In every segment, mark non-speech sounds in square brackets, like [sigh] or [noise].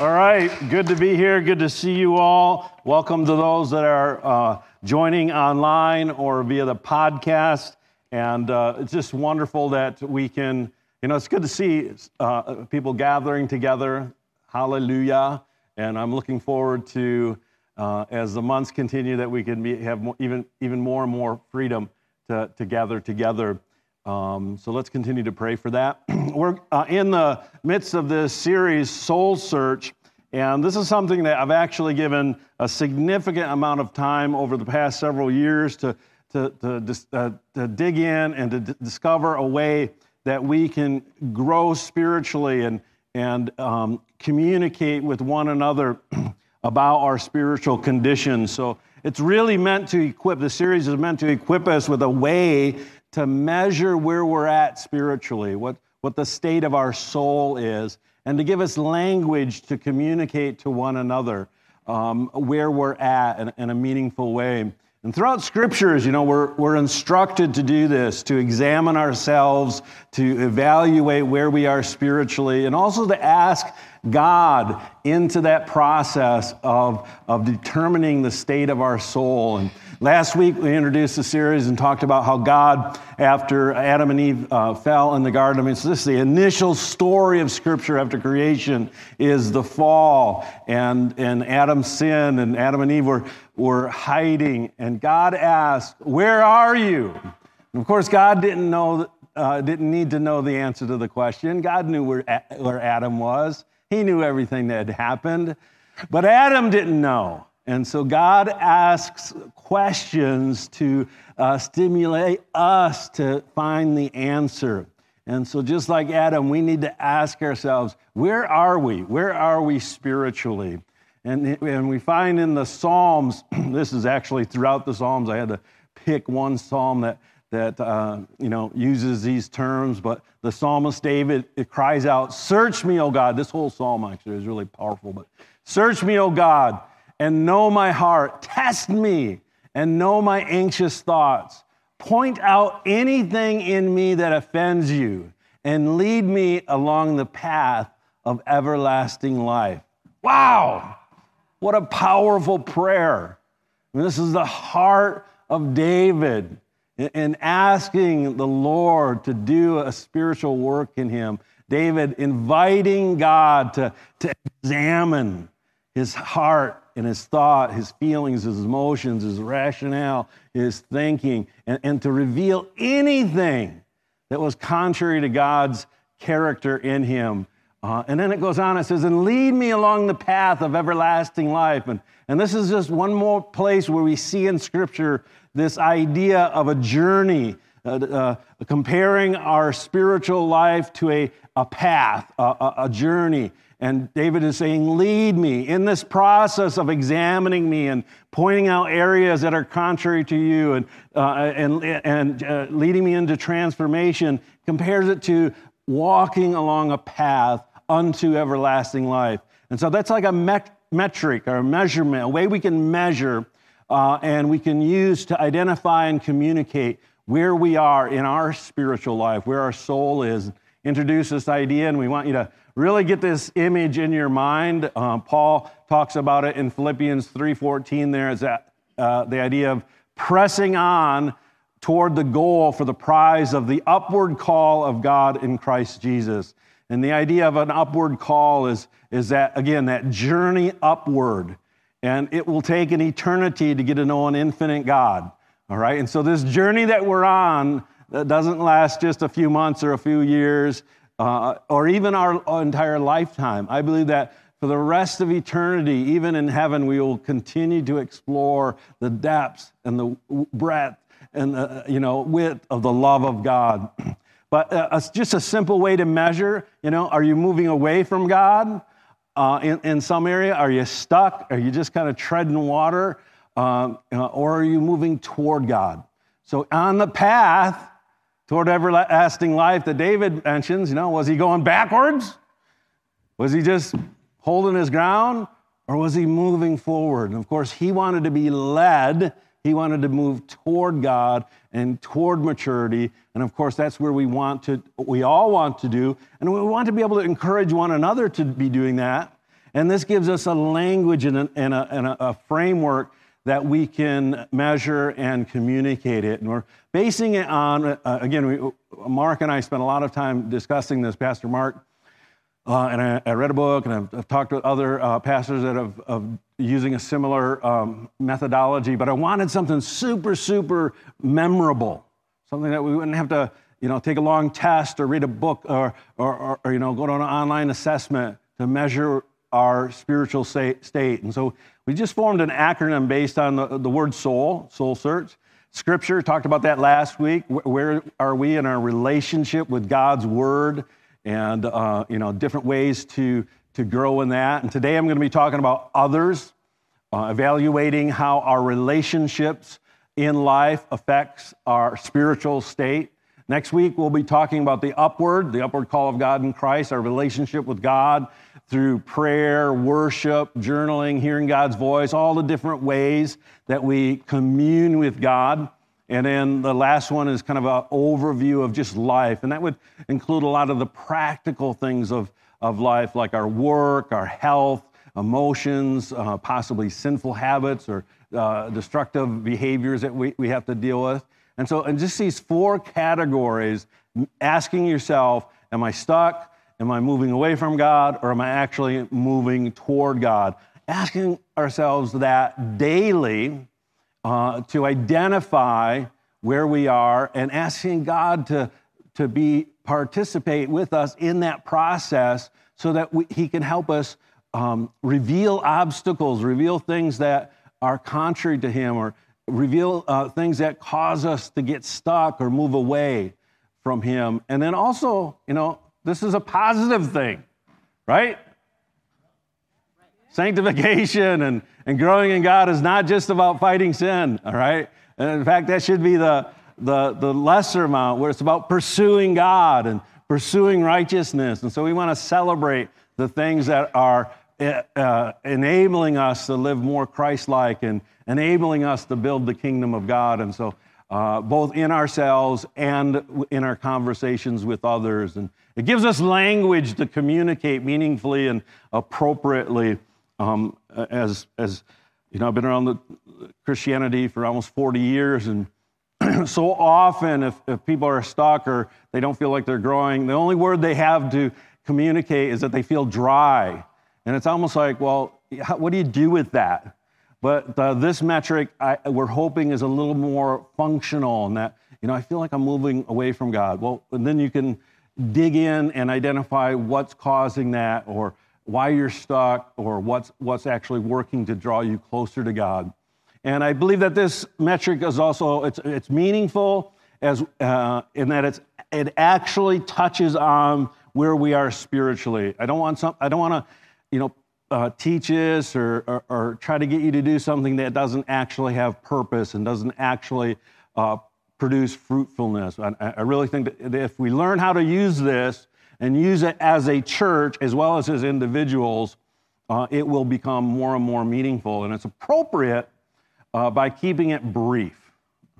All right, good to be here. Good to see you all. Welcome to those that are uh, joining online or via the podcast. And uh, it's just wonderful that we can, you know, it's good to see uh, people gathering together. Hallelujah. And I'm looking forward to, uh, as the months continue, that we can be, have more, even, even more and more freedom to, to gather together. Um, so let's continue to pray for that. [clears throat] We're uh, in the midst of this series, Soul Search, and this is something that I've actually given a significant amount of time over the past several years to, to, to, uh, to dig in and to discover a way that we can grow spiritually and, and um, communicate with one another [clears throat] about our spiritual condition. So it's really meant to equip, the series is meant to equip us with a way to measure where we're at spiritually, what, what the state of our soul is, and to give us language to communicate to one another um, where we're at in, in a meaningful way. And throughout scriptures, you know, we're, we're instructed to do this, to examine ourselves, to evaluate where we are spiritually, and also to ask God into that process of, of determining the state of our soul. And last week we introduced a series and talked about how God, after Adam and Eve uh, fell in the garden, I mean, so this is the initial story of Scripture after creation is the fall and, and Adam's sin, and Adam and Eve were, were hiding. And God asked, Where are you? And of course, God didn't know. Uh, didn't need to know the answer to the question. God knew where, where Adam was. [laughs] He knew everything that had happened, but Adam didn't know. And so God asks questions to uh, stimulate us to find the answer. And so, just like Adam, we need to ask ourselves, where are we? Where are we spiritually? And, and we find in the Psalms, [clears throat] this is actually throughout the Psalms, I had to pick one psalm that, that uh, you know uses these terms, but the psalmist David it cries out, "Search me, O God." This whole psalm actually is really powerful, but search me, O God, and know my heart. Test me and know my anxious thoughts. Point out anything in me that offends you, and lead me along the path of everlasting life. Wow, what a powerful prayer! this is the heart of David in asking the Lord to do a spiritual work in him. David inviting God to, to examine his heart and his thought, his feelings, his emotions, his rationale, his thinking, and, and to reveal anything that was contrary to God's character in him. Uh, and then it goes on, it says, and lead me along the path of everlasting life. And, and this is just one more place where we see in Scripture this idea of a journey, uh, uh, comparing our spiritual life to a, a path, a, a, a journey. And David is saying, Lead me in this process of examining me and pointing out areas that are contrary to you and, uh, and, and uh, leading me into transformation, compares it to walking along a path unto everlasting life. And so that's like a met- metric or measurement, a way we can measure uh, and we can use to identify and communicate where we are in our spiritual life, where our soul is. Introduce this idea, and we want you to really get this image in your mind. Uh, Paul talks about it in Philippians 3:14. There is that uh, the idea of pressing on toward the goal for the prize of the upward call of God in Christ Jesus. And the idea of an upward call is, is that, again, that journey upward and it will take an eternity to get to know an infinite God. All right? And so, this journey that we're on that doesn't last just a few months or a few years uh, or even our entire lifetime. I believe that for the rest of eternity, even in heaven, we will continue to explore the depths and the breadth and the you know, width of the love of God. [clears throat] But uh, just a simple way to measure, you know, are you moving away from God? Uh, in, in some area? Are you stuck? Are you just kind of treading water? Um, uh, or are you moving toward God? So, on the path toward everlasting life that David mentions, you know, was he going backwards? Was he just holding his ground? Or was he moving forward? And of course, he wanted to be led he wanted to move toward God and toward maturity. And of course, that's where we want to, we all want to do. And we want to be able to encourage one another to be doing that. And this gives us a language and a, and a, and a framework that we can measure and communicate it. And we're basing it on, uh, again, we, Mark and I spent a lot of time discussing this, Pastor Mark. Uh, and I, I, read a book and I've, I've talked with other uh, pastors that have, have using a similar um, methodology, but I wanted something super, super memorable, something that we wouldn't have to, you know, take a long test or read a book or, or, or, or you know, go to an online assessment to measure our spiritual state. And so we just formed an acronym based on the, the word soul, soul search. Scripture, talked about that last week. Where are we in our relationship with God's word and, uh, you know, different ways to, to grow in that. And today I'm going to be talking about others, uh, evaluating how our relationships in life affects our spiritual state. Next week, we'll be talking about the upward, the upward call of God in Christ, our relationship with God through prayer, worship, journaling, hearing God's voice, all the different ways that we commune with God. And then the last one is kind of an overview of just life. And that would include a lot of the practical things of, of life, like our work, our health, emotions, uh, possibly sinful habits or uh, destructive behaviors that we, we have to deal with. And so, and just these four categories, asking yourself, am I stuck? Am I moving away from God? Or am I actually moving toward God? Asking ourselves that daily uh, to identify where we are and asking God to, to be participate with us in that process so that we, he can help us um, reveal obstacles, reveal things that are contrary to him or reveal uh, things that cause us to get stuck or move away from Him. And then also, you know, this is a positive thing, right? Sanctification and, and growing in God is not just about fighting sin, all right? And in fact, that should be the, the, the lesser amount where it's about pursuing God and pursuing righteousness. And so we want to celebrate the things that are uh, enabling us to live more Christ like and enabling us to build the kingdom of God. And so, uh, both in ourselves and in our conversations with others. And it gives us language to communicate meaningfully and appropriately. Um, as, as you know, I've been around the Christianity for almost 40 years, and [clears throat] so often, if, if people are stuck or they don't feel like they're growing, the only word they have to communicate is that they feel dry. And it's almost like, well, what do you do with that? But uh, this metric, I, we're hoping, is a little more functional in that, you know, I feel like I'm moving away from God. Well, and then you can dig in and identify what's causing that or why you're stuck or what's, what's actually working to draw you closer to God. And I believe that this metric is also, it's, it's meaningful as, uh, in that it's, it actually touches on where we are spiritually. I don't want some, I don't want to, you know, uh, teaches or, or, or, try to get you to do something that doesn't actually have purpose and doesn't actually uh, produce fruitfulness. I, I, really think that if we learn how to use this and use it as a church as well as as individuals, uh, it will become more and more meaningful. And it's appropriate uh, by keeping it brief.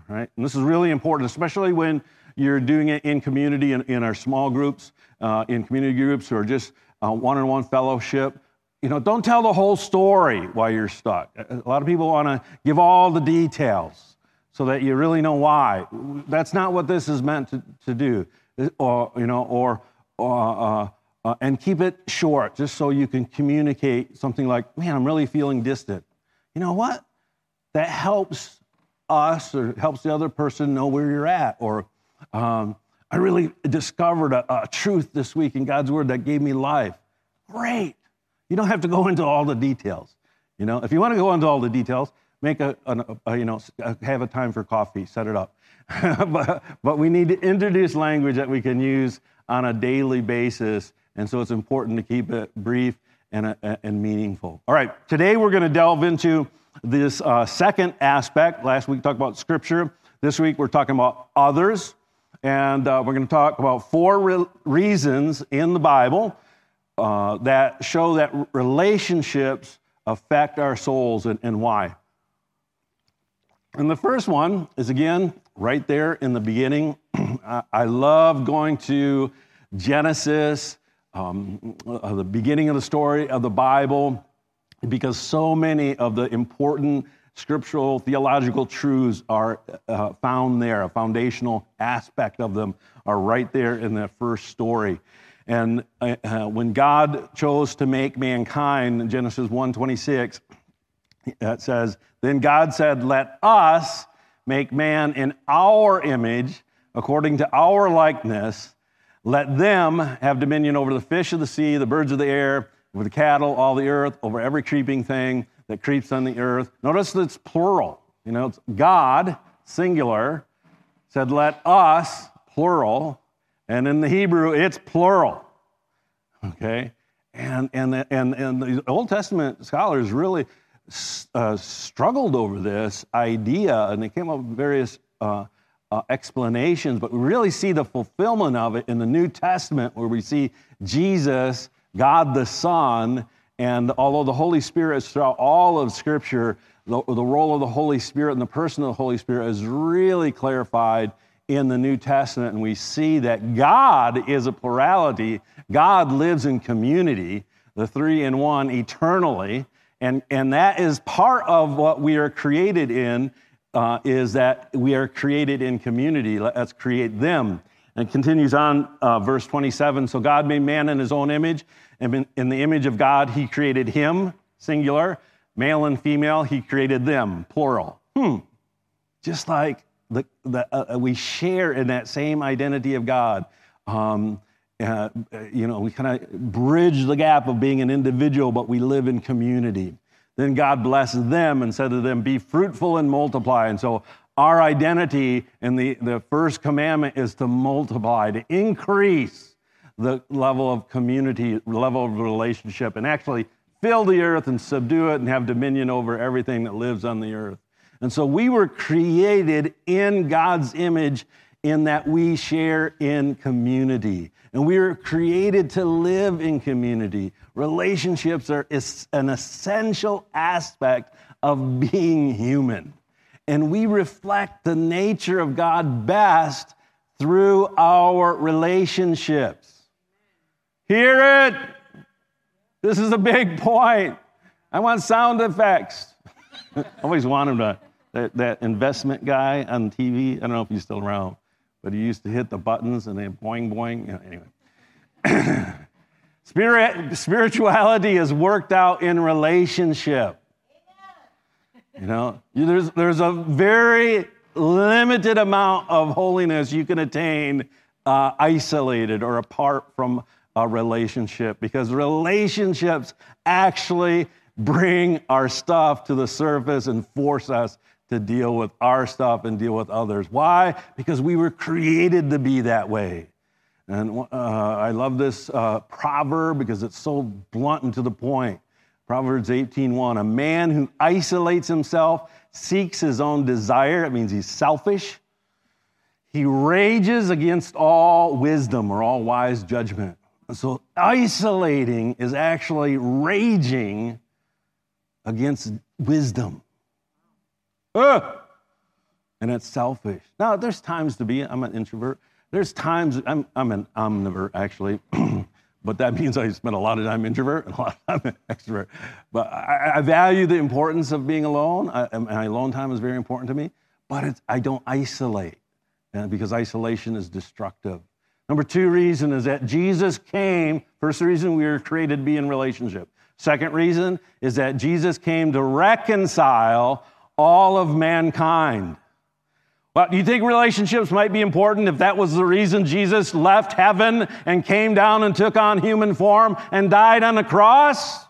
Right? And this is really important, especially when you're doing it in community, in, in our small groups, uh, in community groups, or just one on one fellowship you know, don't tell the whole story while you're stuck. A lot of people want to give all the details so that you really know why. That's not what this is meant to, to do. Or, you know, or uh, uh, and keep it short just so you can communicate something like, man, I'm really feeling distant. You know what? That helps us or helps the other person know where you're at. Or, um, I really discovered a, a truth this week in God's word that gave me life. Great. You don't have to go into all the details. You know, if you want to go into all the details, make a, a, a you know, have a time for coffee, set it up. [laughs] but, but we need to introduce language that we can use on a daily basis. And so it's important to keep it brief and, uh, and meaningful. All right, today we're going to delve into this uh, second aspect. Last week we talked about scripture. This week we're talking about others. And uh, we're going to talk about four re- reasons in the Bible uh, that show that relationships affect our souls and, and why. And the first one is again right there in the beginning. I, love going to Genesis, um, uh, the beginning of the story of the Bible because so many of the important scriptural theological truths are uh, found there. A foundational aspect of them are right there in that first story. And uh, uh when God chose to make mankind, in Genesis 1:26, it says, "Then God said, "Let us make man in our image, according to our likeness." Let them have dominion over the fish of the sea, the birds of the air, over the cattle, all the earth, over every creeping thing that creeps on the earth. Notice that it's plural. You know, it's God, singular, said, let us, plural. And in the Hebrew, it's plural. Okay? And, and, and, and the Old Testament scholars really uh, struggled over this idea, and they came up with various uh, uh, explanations, but we really see the fulfillment of it in the New Testament, where we see Jesus, God the Son, and although the Holy Spirit is throughout all of Scripture, the, the role of the Holy Spirit and the person of the Holy Spirit is really clarified in the New Testament, and we see that God is a plurality. God lives in community, the three in one eternally, and, and that is part of what we are created in uh, is that we are created in community. Let's create them. And continues on, uh, verse 27. So God made man in his own image, and in the image of God, he created him, singular, male and female, he created them, plural. Hmm. Just like the, the, uh, uh we share in that same identity of God. Um, uh, you know, we kind of bridge the gap of being an individual, but we live in community. Then God blessed them and said to them, Be fruitful and multiply. And so our identity in the, the first commandment is to multiply, to increase the level of community, level of relationship, and actually fill the earth and subdue it and have dominion over everything that lives on the earth. And so we were created in God's image in that we share in community. And we are created to live in community. Relationships are an essential aspect of being human. And we reflect the nature of God best through our relationships. Hear it? This is a big point. I want sound effects. I [laughs] always wanted to, that, that investment guy on TV. I don't know if he's still around but he used to hit the buttons and then boing, boing. You know, anyway. [clears throat] Spirit, spirituality is worked out in relationship. You know, there's, there's a very limited amount of holiness you can attain uh, isolated or apart from a relationship because relationships actually bring our stuff to the surface and force us to deal with our stuff and deal with others. Why? Because we were created to be that way. And uh, I love this uh, proverb because it's so blunt and to the point. Proverbs 18:1. A man who isolates himself seeks his own desire. It means he's selfish. He rages against all wisdom or all wise judgment. So isolating is actually raging against wisdom. Ugh! And it's selfish. Now, there's times to be, I'm an introvert. There's times, I'm, I'm an ambivert actually, [clears throat] but that means I spend a lot of time introvert and a lot of time [laughs] extrovert. But I, I value the importance of being alone. I, my alone time is very important to me, but I don't isolate uh, because isolation is destructive. Number two reason is that Jesus came. First reason we were created to be in relationship. Second reason is that Jesus came to reconcile all of mankind. Do you think relationships might be important if that was the reason Jesus left heaven and came down and took on human form and died on the cross?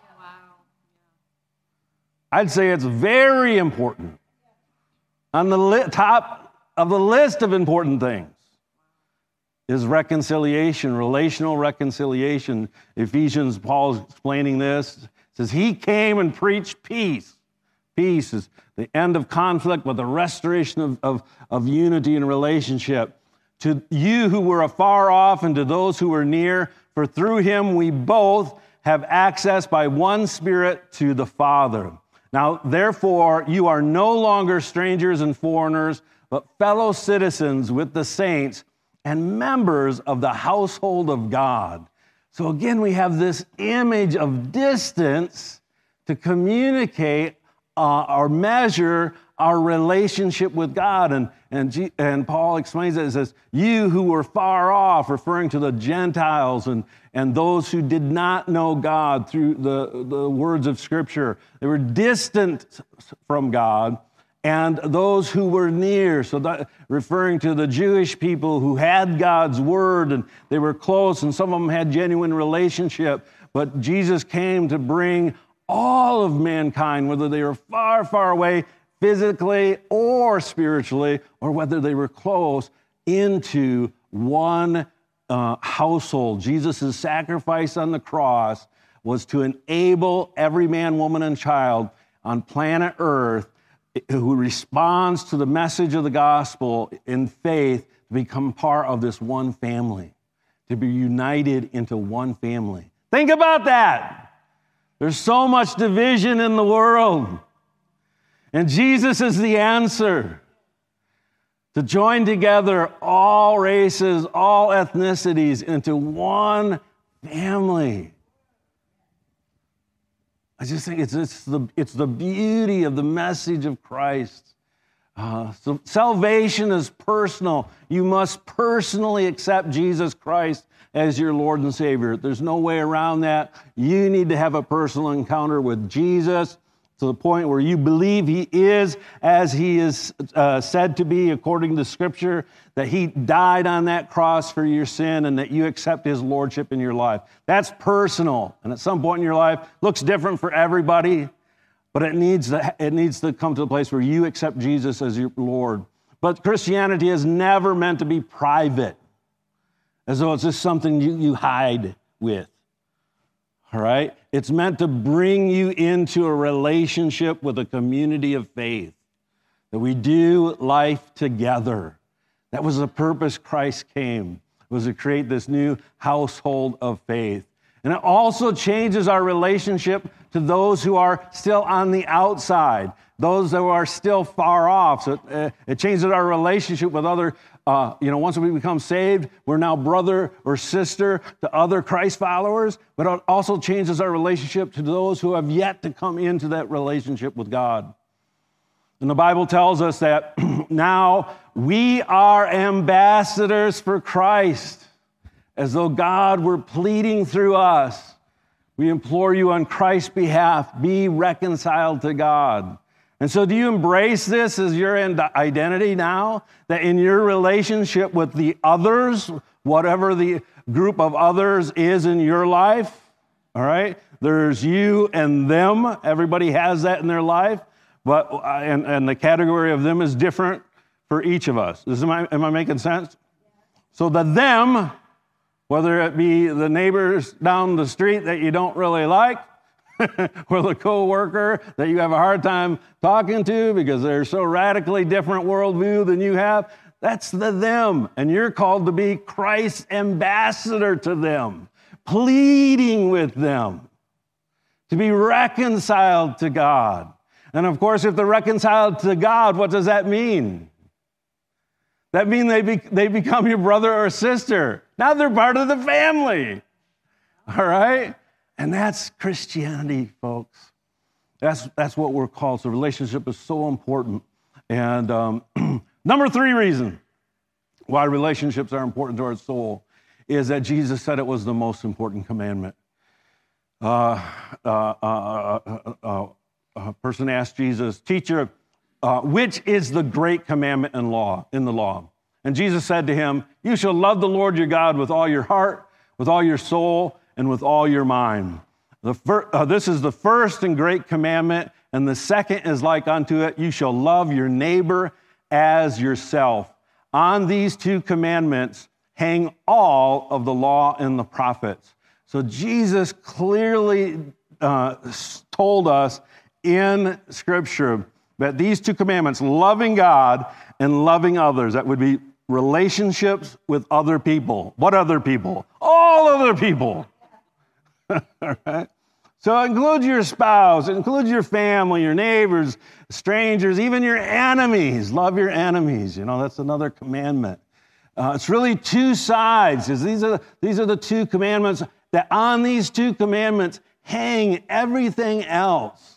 I'd say it's very important. On the li- top of the list of important things is reconciliation, relational reconciliation. Ephesians, Paul's explaining this, says he came and preached peace Peace is the end of conflict, but the restoration of, of, of unity and relationship. To you who were afar off and to those who were near, for through him we both have access by one Spirit to the Father. Now, therefore, you are no longer strangers and foreigners, but fellow citizens with the saints and members of the household of God So again, we have this image of distance to communicate uh, or measure our relationship with God. And, and, G, and Paul explains it, it says, You who were far off, referring to the Gentiles and, and those who did not know God through the, the words of Scripture. They were distant from God. And those who were near, so that, referring to the Jewish people who had God's word and they were close, and some of them had genuine relationship. But Jesus came to bring all of mankind, whether they were far, far away physically or spiritually, or whether they were close, into one uh, household. Jesus' sacrifice on the cross was to enable every man, woman, and child on planet Earth who responds to the message of the gospel in faith to become part of this one family, to be united into one family. Think about that. There's so much division in the world. And Jesus is the answer to join together all races, all ethnicities into one family. I just think it's, it's, the, it's the beauty of the message of Christ. Uh, so salvation is personal. You must personally accept Jesus Christ as your Lord and Savior. There's no way around that. You need to have a personal encounter with Jesus to the point where you believe he is as he is uh, said to be according to scripture that he died on that cross for your sin and that you accept his lordship in your life that's personal and at some point in your life looks different for everybody but it needs to, it needs to come to the place where you accept jesus as your lord but christianity is never meant to be private as though it's just something you, you hide with all right? It's meant to bring you into a relationship with a community of faith, that we do life together. That was the purpose Christ came, was to create this new household of faith. And it also changes our relationship to those who are still on the outside, those who are still far off. So it, it changes our relationship with other uh, you know, once we become saved, we're now brother or sister to other Christ followers, but it also changes our relationship to those who have yet to come into that relationship with God. And the Bible tells us that [clears throat] now we are ambassadors for Christ, as though God were pleading through us. We implore you on Christ's behalf, be reconciled to God. And so, do you embrace this as your identity now? That in your relationship with the others, whatever the group of others is in your life, all right, there's you and them. Everybody has that in their life, but uh, and, and the category of them is different for each of us. Is, am, I, am I making sense? So, the them, whether it be the neighbors down the street that you don't really like, [laughs] or the coworker that you have a hard time talking to because they're so radically different worldview than you have. That's the them. And you're called to be Christ's ambassador to them, pleading with them to be reconciled to God. And of course, if they're reconciled to God, what does that mean? That means they, be, they become your brother or sister. Now they're part of the family. All right? And that's Christianity, folks. That's, that's what we're called. So, relationship is so important. And um, [clears throat] number three reason why relationships are important to our soul is that Jesus said it was the most important commandment. Uh, uh, uh, a person asked Jesus, Teacher, which is the great commandment in law in the law? And Jesus said to him, You shall love the Lord your God with all your heart, with all your soul, and with all your mind. Uh, this is the first and great commandment, and the second is like unto it you shall love your neighbor as yourself. On these two commandments hang all of the law and the prophets. So Jesus clearly uh, told us in Scripture that these two commandments, loving God and loving others, that would be relationships with other people. What other people? All other people. [laughs] Right? So include your spouse, include your family, your neighbors, strangers, even your enemies. Love your enemies. You know, that's another commandment. Uh, it's really two sides. These are, these are the two commandments that on these two commandments hang everything else.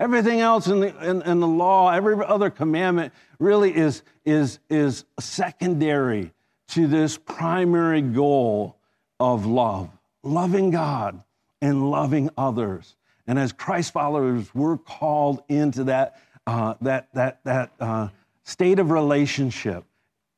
Everything else in the, in, in the law, every other commandment really is, is, is secondary to this primary goal of love loving God and loving others. And as Christ followers, we're called into that, uh, that, that, that uh, state of relationship.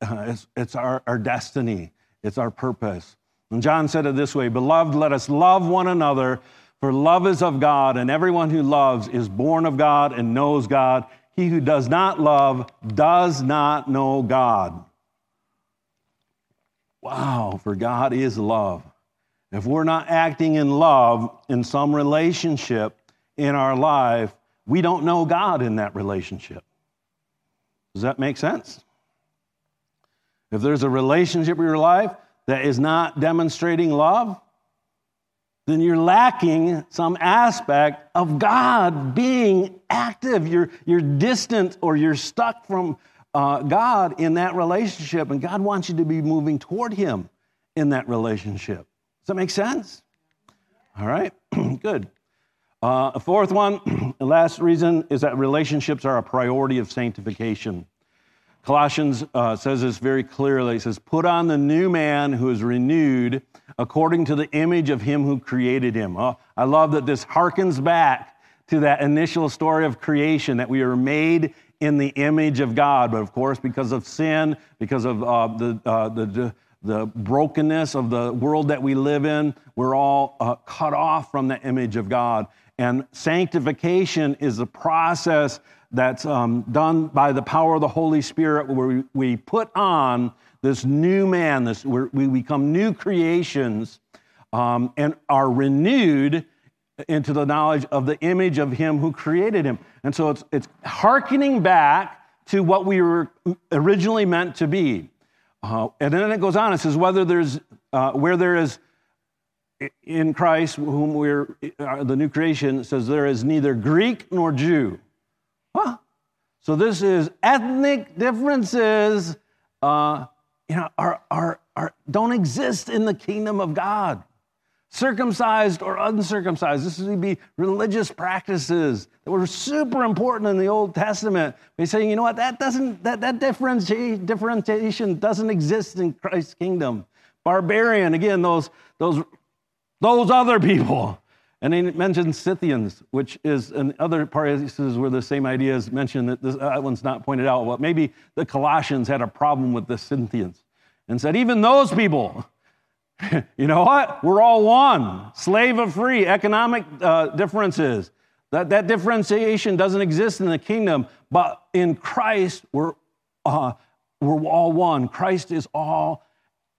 Uh, it's, it's our, our destiny, it's our purpose. And John said it this way Beloved, let us love one another, for love is of God, and everyone who loves is born of God and knows God. He who does not love does not know God. Wow, for God is love. If we're not acting in love in some relationship in our life, we don't know God in that relationship. Does that make sense? If there's a relationship in your life that is not demonstrating love, then you're lacking some aspect of God being active. You're, you're distant or you're stuck from uh, God in that relationship, and God wants you to be moving toward Him in that relationship. Does that make sense? All right, [clears throat] good. Uh, a fourth one, [clears throat] the last reason is that relationships are a priority of sanctification. Colossians uh, says this very clearly. It says, Put on the new man who is renewed according to the image of him who created him. Oh, I love that this harkens back to that initial story of creation, that we are made in the image of God. But of course, because of sin, because of uh, the, uh, the, the brokenness of the world that we live in, we're all uh, cut off from the image of God. And sanctification is a process that's um, done by the power of the Holy Spirit, where we, we put on this new man, this, we become new creations um, and are renewed into the knowledge of the image of him who created him. And so it's, it's hearkening back to what we were originally meant to be. Uh, and then it goes on, it says, whether there's, uh, where there is in Christ, whom we're uh, the new creation, says there is neither Greek nor Jew. Huh? So this is ethnic differences, uh, you know, are, are, are, don't exist in the kingdom of God. Circumcised or uncircumcised, this would be religious practices that were super important in the Old Testament. They say, you know what, that doesn't that, that differentiation doesn't exist in Christ's kingdom. Barbarian, again, those those those other people. And he mentions Scythians, which is in other places where the same idea is mentioned. That this, that one's not pointed out. Well, maybe the Colossians had a problem with the Scythians and said, even those people, [laughs] you know what? We're all one, slave of free, economic uh, differences. That, that differentiation doesn't exist in the kingdom, but in Christ, we're, uh, we're all one. Christ is all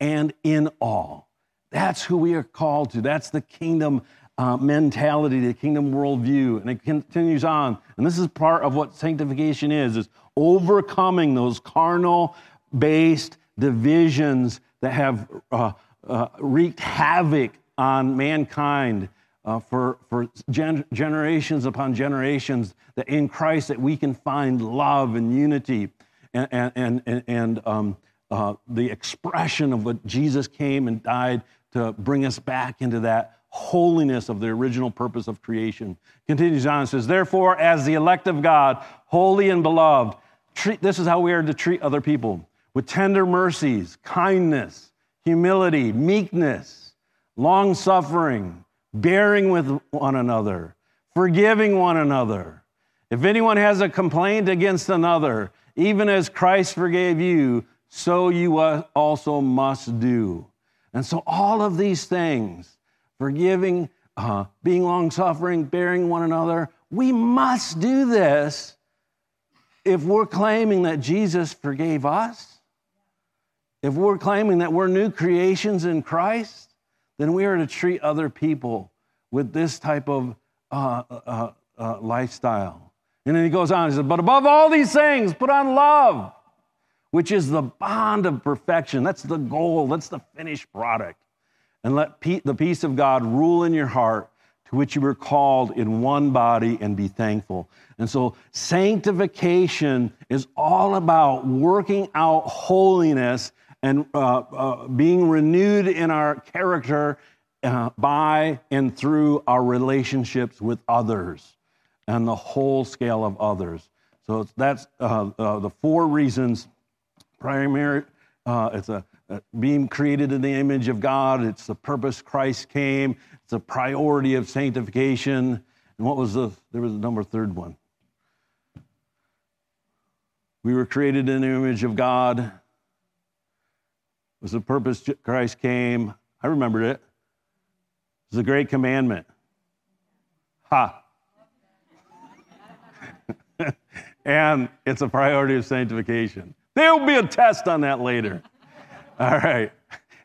and in all. That's who we are called to. That's the kingdom uh, mentality, the kingdom worldview. And it continues on. And this is part of what sanctification is, is overcoming those carnal based divisions that have uh, uh, wreaked havoc on mankind uh, for, for gen- generations upon generations, that in Christ that we can find love and unity and, and, and, and um, uh, the expression of what Jesus came and died to bring us back into that holiness of the original purpose of creation. Continues on says, Therefore, as the elect of God, holy and beloved, treat, this is how we are to treat other people with tender mercies, kindness, humility, meekness, long suffering, bearing with one another, forgiving one another. If anyone has a complaint against another, even as Christ forgave you, so you also must do. And so, all of these things forgiving, uh, being long suffering, bearing one another. We must do this if we're claiming that Jesus forgave us. If we're claiming that we're new creations in Christ, then we are to treat other people with this type of uh, uh, uh, lifestyle. And then he goes on, he says, But above all these things, put on love, which is the bond of perfection. That's the goal, that's the finished product and let the peace of God rule in your heart, to which you were called in one body, and be thankful. And so, sanctification is all about working out holiness and uh, uh, being renewed in our character uh, by and through our relationships with others and the whole scale of others. So that's uh, uh, the four reasons. Primary, uh, it's a, a being created in the image of God. It's the purpose Christ came. It's a priority of sanctification. And what was the? There was a number third one. We were created in the image of God. Was the purpose Christ came. I remembered it. It's a great commandment. Ha. [laughs] and it's a priority of sanctification. There will be a test on that later. [laughs] All right.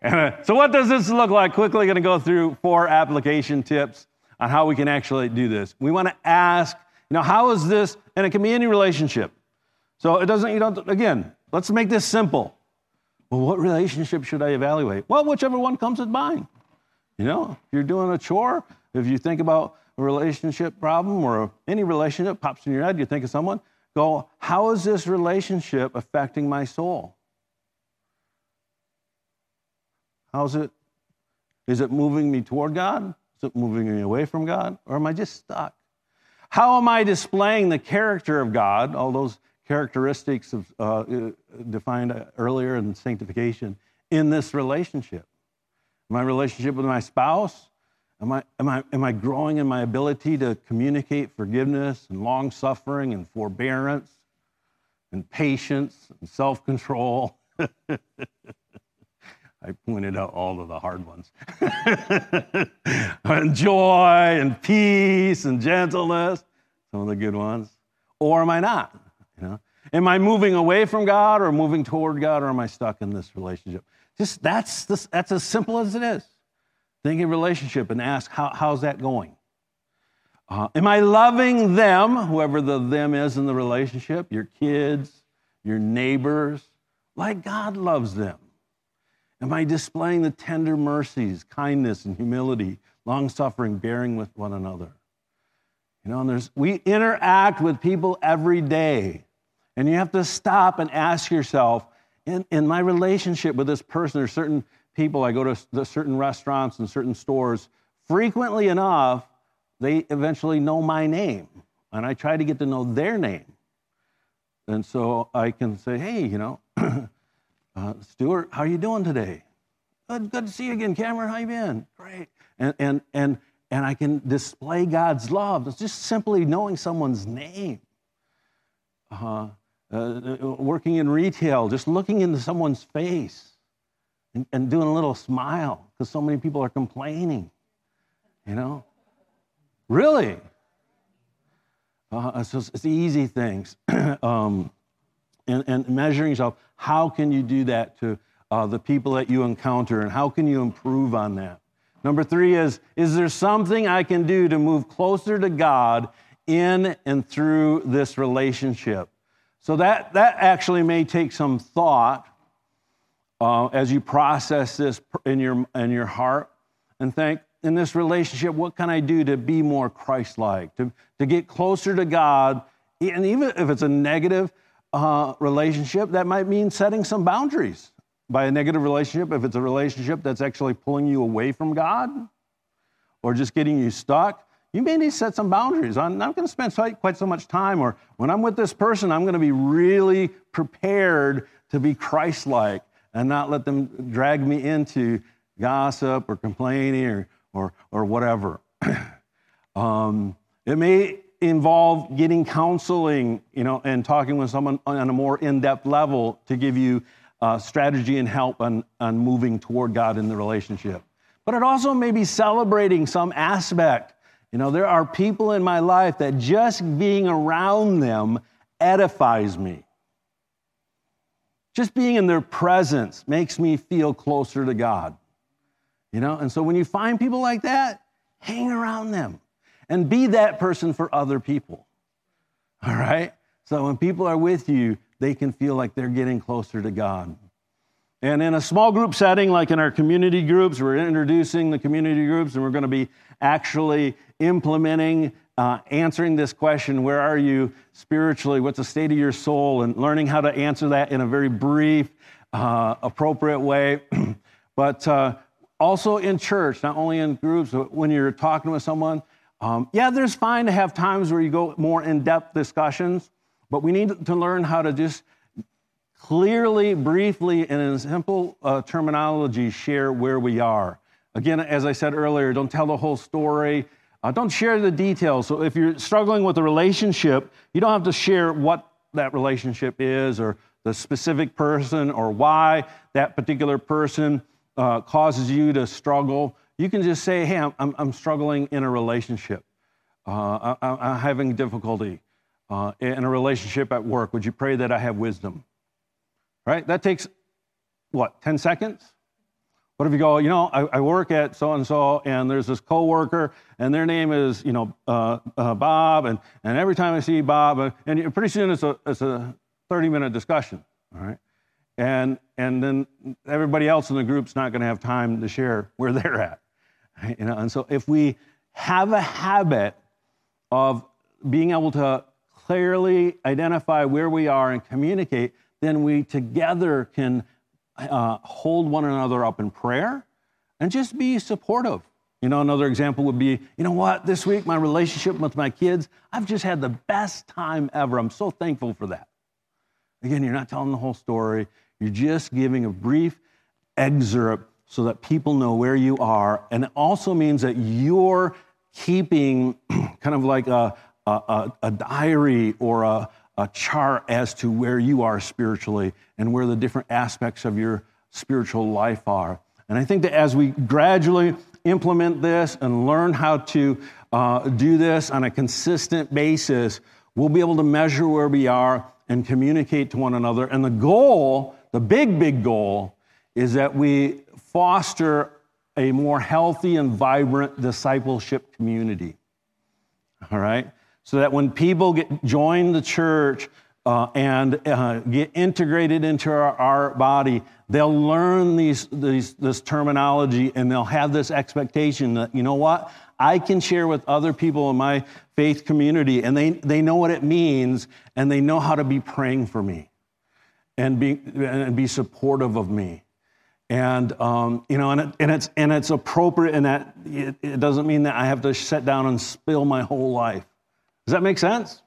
Uh, so, what does this look like? Quickly, going to go through four application tips on how we can actually do this. We want to ask, you know, how is this, and it can be any relationship. So, it doesn't, you don't, again, let's make this simple. Well, what relationship should I evaluate? Well, whichever one comes to mind. You know, if you're doing a chore, if you think about a relationship problem or any relationship pops in your head, you think of someone, go, how is this relationship affecting my soul? How's it? Is it moving me toward God? Is it moving me away from God? Or am I just stuck? How am I displaying the character of God, all those characteristics of, uh, uh defined earlier in sanctification, in this relationship? My relationship with my spouse? Am I, am, I, am I growing in my ability to communicate forgiveness and long suffering and forbearance and patience and self control? [laughs] I pointed out all of the hard ones. [laughs] and joy and peace and gentleness, some of the good ones. Or am I not? You know? Am I moving away from God or moving toward God or am I stuck in this relationship? Just that's, that's as simple as it is. Think of relationship and ask, how, how's that going? Uh, am I loving them, whoever the them is in the relationship, your kids, your neighbors, like God loves them? Am I displaying the tender mercies, kindness, and humility, long suffering, bearing with one another? You know, and there's, we interact with people every day. And you have to stop and ask yourself, in, in my relationship with this person, there's certain people, I go to certain restaurants and certain stores, frequently enough, they eventually know my name. And I try to get to know their name. And so I can say, hey, you know, [clears throat] uh, Stuart, how are you doing today? Good, good to see you again, Cameron. How you been? Great. And, and, and, and I can display God's love. It's just simply knowing someone's name. Uh, uh, working in retail, just looking into someone's face and, and doing a little smile because so many people are complaining, you know? Really? Uh, so it's, it's easy things. [clears throat] um, and, and, measuring yourself, how can you do that to uh, the people that you encounter and how can you improve on that? Number three is, is there something I can do to move closer to God in and through this relationship? So that, that actually may take some thought uh, as you process this in your, in your heart and think, in this relationship, what can I do to be more Christ like, to, to get closer to God? And even if it's a negative uh, relationship, that might mean setting some boundaries. By a negative relationship, if it's a relationship that's actually pulling you away from God or just getting you stuck, you may need to set some boundaries. I'm not going to spend quite so much time, or when I'm with this person, I'm going to be really prepared to be Christ like and not let them drag me into gossip or complaining or, or, or whatever. [clears throat] um, it may involve getting counseling, you know, and talking with someone on a more in-depth level to give you uh, strategy and help on, on moving toward God in the relationship. But it also may be celebrating some aspect you know, there are people in my life that just being around them edifies me. Just being in their presence makes me feel closer to God. You know, and so when you find people like that, hang around them and be that person for other people. All right? So when people are with you, they can feel like they're getting closer to God. And in a small group setting, like in our community groups, we're introducing the community groups and we're going to be actually implementing, uh, answering this question where are you spiritually? What's the state of your soul? And learning how to answer that in a very brief, uh, appropriate way. [clears throat] but uh, also in church, not only in groups, but when you're talking with someone, um, yeah, there's fine to have times where you go more in depth discussions, but we need to learn how to just clearly, briefly, and in simple uh, terminology share where we are. Again, as I said earlier, don't tell the whole story. Uh, don't share the details. So if you're struggling with a relationship, you don't have to share what that relationship is or the specific person or why that particular person uh, causes you to struggle. You can just say, hey, I'm, I'm struggling in a relationship. Uh, I, am having difficulty uh, in a relationship at work. Would you pray that I have wisdom? Right? That takes, what, 10 seconds? What if you go, you know, I, I work at so and so, and there's this coworker, and their name is, you know, uh, uh, Bob, and, and every time I see Bob, uh, and pretty soon it's a, it's a 30 minute discussion, all right? And, and then everybody else in the group's not going to have time to share where they're at. You know? And so if we have a habit of being able to clearly identify where we are and communicate, then we together can uh, hold one another up in prayer and just be supportive. You know, another example would be, you know what, this week, my relationship with my kids, I've just had the best time ever. I'm so thankful for that. Again, you're not telling the whole story, you're just giving a brief excerpt so that people know where you are. And it also means that you're keeping [clears throat] kind of like a, a, a diary or a, a chart as to where you are spiritually and where the different aspects of your spiritual life are. And I think that as we gradually implement this and learn how to uh, do this on a consistent basis, we'll be able to measure where we are and communicate to one another. And the goal, the big, big goal, is that we foster a more healthy and vibrant discipleship community. All right? So that when people get join the church uh, and uh, get integrated into our, our, body, they'll learn these, these, this terminology and they'll have this expectation that, you know what? I can share with other people in my faith community and they, they know what it means and they know how to be praying for me and be, and be supportive of me. And, um, you know, and, it, and, it's, and it's appropriate in that it, it doesn't mean that I have to sit down and spill my whole life. Does that make sense?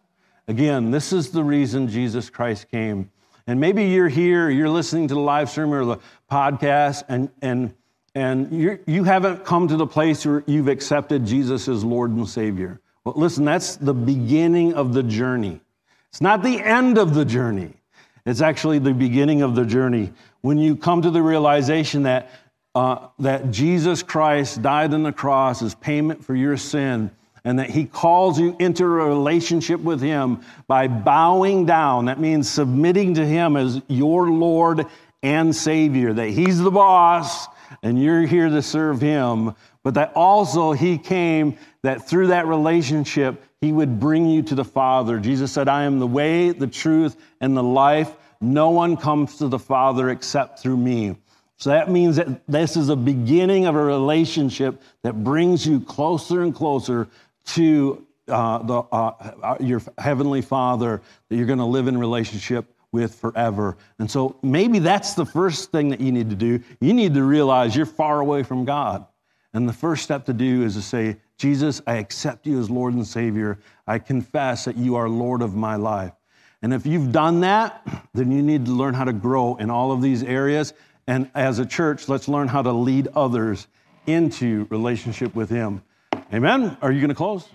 Again, this is the reason Jesus Christ came. And maybe you're here, you're listening to the live stream or the podcast, and, and, and you're, you haven't come to the place where you've accepted Jesus as Lord and Savior. Well, listen, that's the beginning of the journey. It's not the end of the journey. It's actually the beginning of the journey. When you come to the realization that, uh, that Jesus Christ died on the cross as payment for your sin, and that He calls you into a relationship with Him by bowing down. That means submitting to Him as your Lord and Savior, that He's the boss and you're here to serve Him, but that also He came that through that relationship, He would bring you to the Father. Jesus said, I am the way, the truth, and the life. No one comes to the Father except through me. So that means that this is a beginning of a relationship that brings you closer and closer to uh, the, uh, uh your heavenly Father that you're going to live in relationship with forever. And so maybe that's the first thing that you need to do. You need to realize you're far away from God. And the first step to do is to say, Jesus, I accept you as Lord and Savior. I confess that you are Lord of my life. And if you've done that, then you need to learn how to grow in all of these areas. And as a church, let's learn how to lead others into relationship with Him. Amen? Are you going to close?